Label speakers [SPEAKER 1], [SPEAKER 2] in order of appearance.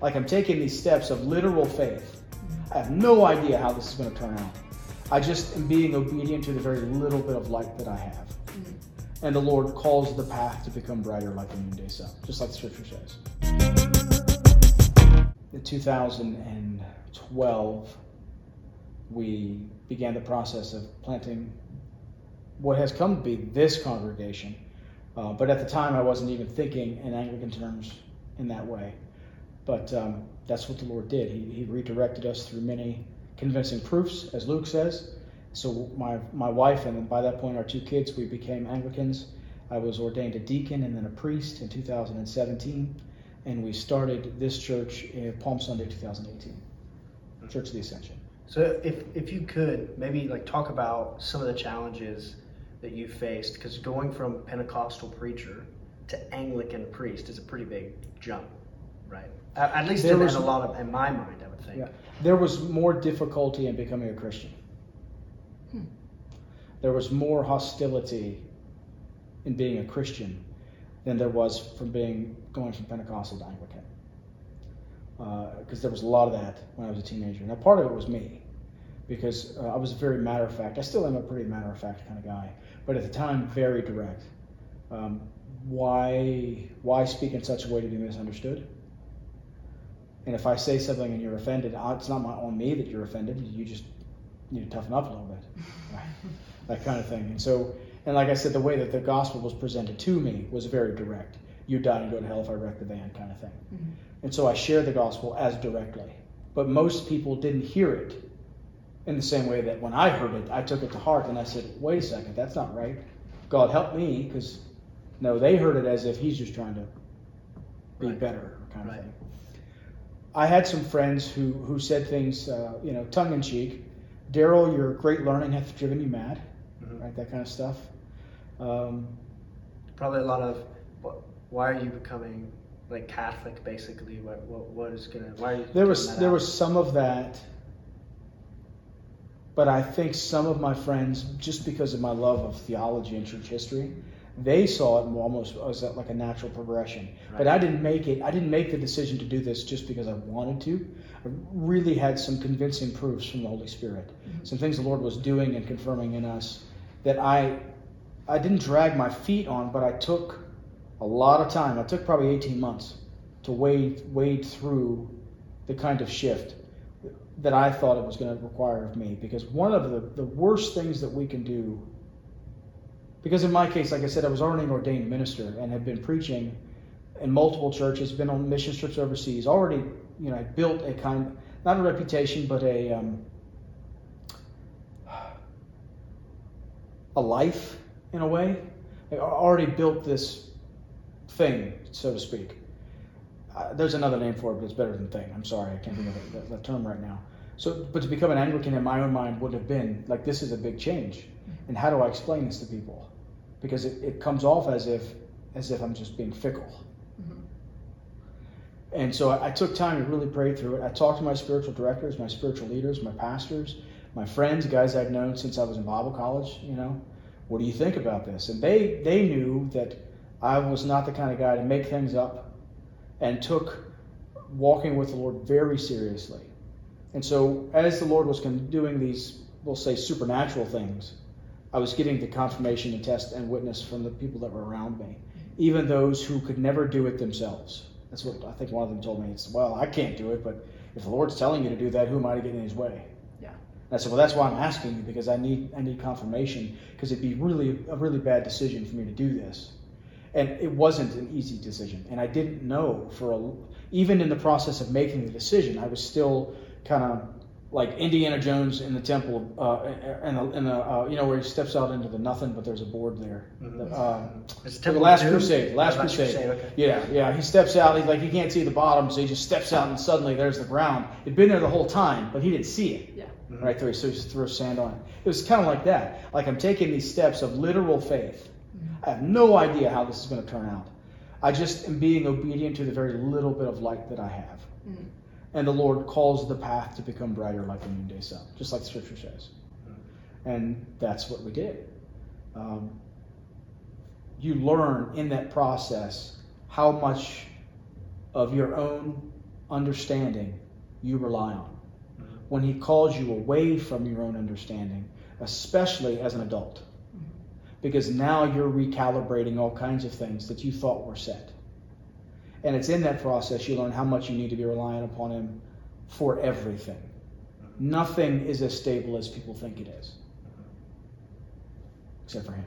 [SPEAKER 1] Like I'm taking these steps of literal faith. I have no idea how this is going to turn out. I just am being obedient to the very little bit of light that I have. And the Lord calls the path to become brighter like the noonday sun, just like the scripture says. In 2012, we began the process of planting what has come to be this congregation. Uh, but at the time, I wasn't even thinking in Anglican terms in that way. But um, that's what the Lord did. He, he redirected us through many convincing proofs, as Luke says. So my, my wife and by that point our two kids, we became Anglicans. I was ordained a deacon and then a priest in 2017, and we started this church in Palm Sunday 2018, Church of the Ascension.
[SPEAKER 2] So if if you could maybe like talk about some of the challenges that you faced, because going from Pentecostal preacher to Anglican priest is a pretty big jump, right? At, least
[SPEAKER 1] There
[SPEAKER 2] in,
[SPEAKER 1] was-
[SPEAKER 2] in a lot of in my mind, I would think.
[SPEAKER 1] Yeah. There was more difficulty in becoming a Christian. There was more hostility in being a Christian than there was from being going from Pentecostal to Anglican. Because there was a lot of that when I was a teenager. Now, part of it was me, because uh, I was very matter of fact. I still am a pretty matter of fact kind of guy, but at the time, very direct. Um, why why speak in such a way to be misunderstood? And if I say something and you're offended, it's not my, on me that you're offended. You just need to toughen up a little bit, right? that kind of thing. And so, and like I said, the way that the gospel was presented to me was very direct. You die and go to hell if I wreck the van, kind of thing. Mm-hmm. And so I shared the gospel as directly. But most people didn't hear it in the same way that when I heard it, I took it to heart and I said, wait a second, that's not right. God help me, because no, they heard it as if he's just trying to be
[SPEAKER 2] Right.
[SPEAKER 1] better, kind of
[SPEAKER 2] Right.
[SPEAKER 1] thing. I had some friends who, who said things, uh, you know, tongue in cheek. Daryl, your great learning hath driven you mad,
[SPEAKER 2] Mhm.
[SPEAKER 1] right? That kind of stuff. Um,
[SPEAKER 2] Probably a lot of why are you becoming like Catholic basically? What what, what is gonna why are you
[SPEAKER 1] there was there
[SPEAKER 2] out?
[SPEAKER 1] was some of that, but I think some of my friends, just because of my love of theology and church history, they saw it almost as like a natural progression. But I didn't make it. I didn't make the decision to do this just because I wanted to. I really had some convincing proofs from the Holy Spirit, mm-hmm. some things the Lord was doing and confirming in us that I I didn't drag my feet on, but I took a lot of time. I took probably 18 months to wade wade through the kind of shift that I thought it was going to require of me. Because one of the, the worst things that we can do, because in my case, like I said, I was already an ordained minister and had been preaching in multiple churches, been on mission trips overseas, already, you know, I built a kind, not a reputation, but a, um, a life in a way. I already built this thing, so to speak. Uh, there's another name for it, but it's better than thing. I'm sorry, I can't think of the, the, the term right now. So, but to become an Anglican in my own mind would have been like this is a big change, and how do I explain this to people? Because it, it comes off as if as if I'm just being fickle. Mm-hmm. And so I, I took time to really pray through it. I talked to my spiritual directors, my spiritual leaders, my pastors, my friends, guys I'd known since I was in Bible college. You know, what do you think about this? And they they knew that I was not the kind of guy to make things up, and took walking with the Lord very seriously. And so as the Lord was doing these, we'll say supernatural things, I was getting the confirmation and test and witness from the people that were around me, even those who could never do it themselves. That's what I think one of them told me. It's well, I can't do it, but if the Lord's telling you to do that, who am I to get in His way?
[SPEAKER 3] Yeah.
[SPEAKER 1] And I said, well, that's why I'm asking you because I need I need confirmation because it'd be really a really bad decision for me to do this, and it wasn't an easy decision, and I didn't know for a even in the process of making the decision, I was still kind of like Indiana Jones in the temple, uh, and the, and the uh, you know where he steps out into the nothing, but there's a board there.
[SPEAKER 2] Mhm.
[SPEAKER 1] Um,
[SPEAKER 2] It's
[SPEAKER 1] the Last
[SPEAKER 2] Doom?
[SPEAKER 1] Crusade. Last
[SPEAKER 2] Oh, Last
[SPEAKER 1] Crusade.
[SPEAKER 2] Crusade, okay.
[SPEAKER 1] Yeah, yeah. He steps out. He's like he can't see the bottom, so he just steps out, and suddenly there's the ground. It'd been there the whole time, but he didn't see it.
[SPEAKER 3] Yeah.
[SPEAKER 2] Mhm.
[SPEAKER 1] Right there, so he just throws sand on it. It was kind of like that. Like I'm taking these steps of literal faith. I have no idea how this is going to turn out. I just am being obedient to the very little bit of light that I have. And the Lord calls the path to become brighter like the noonday sun, just like the scripture says. And that's what we did. Um, you learn in that process how much of your own understanding you rely on. When He calls you away from your own understanding, especially as an adult. Because now you're recalibrating all kinds of things that you thought were set. And it's in that process you learn how much you need to be reliant upon Him for everything. Nothing is as stable as people think it is, except for Him.